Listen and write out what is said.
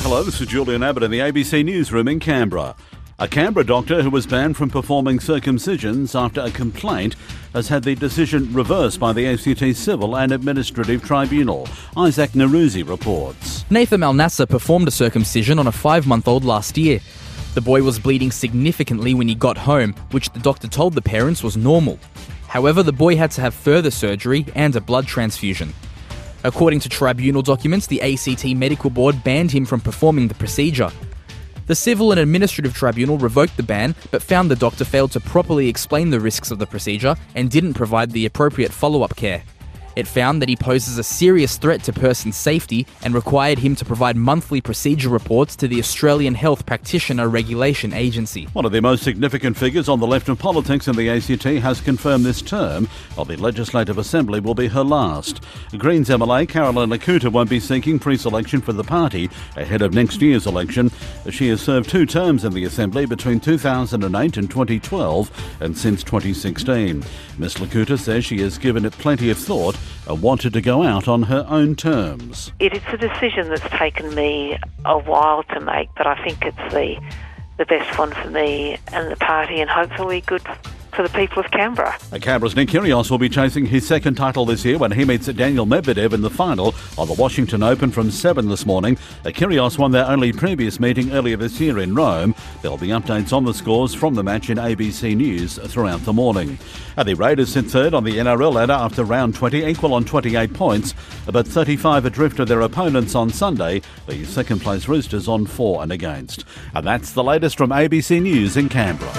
Hello, this is Julian Abbott in the ABC Newsroom in Canberra. A Canberra doctor who was banned from performing circumcisions after a complaint has had the decision reversed by the ACT Civil and Administrative Tribunal. Isaac Nowroozi reports. Nathan Malnassa performed a circumcision on a five month old last year. The boy was bleeding significantly when he got home, which the doctor told the parents was normal. However, the boy had to have further surgery and a blood transfusion. According to tribunal documents, the ACT Medical Board banned him from performing the procedure. The Civil and Administrative Tribunal revoked the ban but found the doctor failed to properly explain the risks of the procedure and didn't provide the appropriate follow up care. It found that he poses a serious threat to person safety and required him to provide monthly procedure reports to the Australian Health Practitioner Regulation Agency. One of the most significant figures on the left of politics in the ACT has confirmed this term of the Legislative Assembly will be her last. Greens MLA Caroline Le Couteur won't be seeking pre-selection for the party ahead of next year's election. She has served two terms in the Assembly between 2008 and 2012 and since 2016. Ms Le Couteur says she has given it plenty of thought wanted to go out on her own terms. It is a decision that's taken me a while to make, but I think it's the the best one for me and the party, and hopefully good for the people of Canberra. Canberra's Nick Kyrgios will be chasing his second title this year when he meets Daniel Medvedev in the final of the Washington Open from 7 this morning. Uh, Kyrgios won their only previous meeting earlier this year in Rome. There'll be updates on the scores from the match in ABC News throughout the morning. And the Raiders sit third on the NRL ladder after round 20, equal on 28 points, uh, but 35 adrift of their opponents on Sunday. The second place Roosters on 4 and against. And that's the latest from ABC News in Canberra.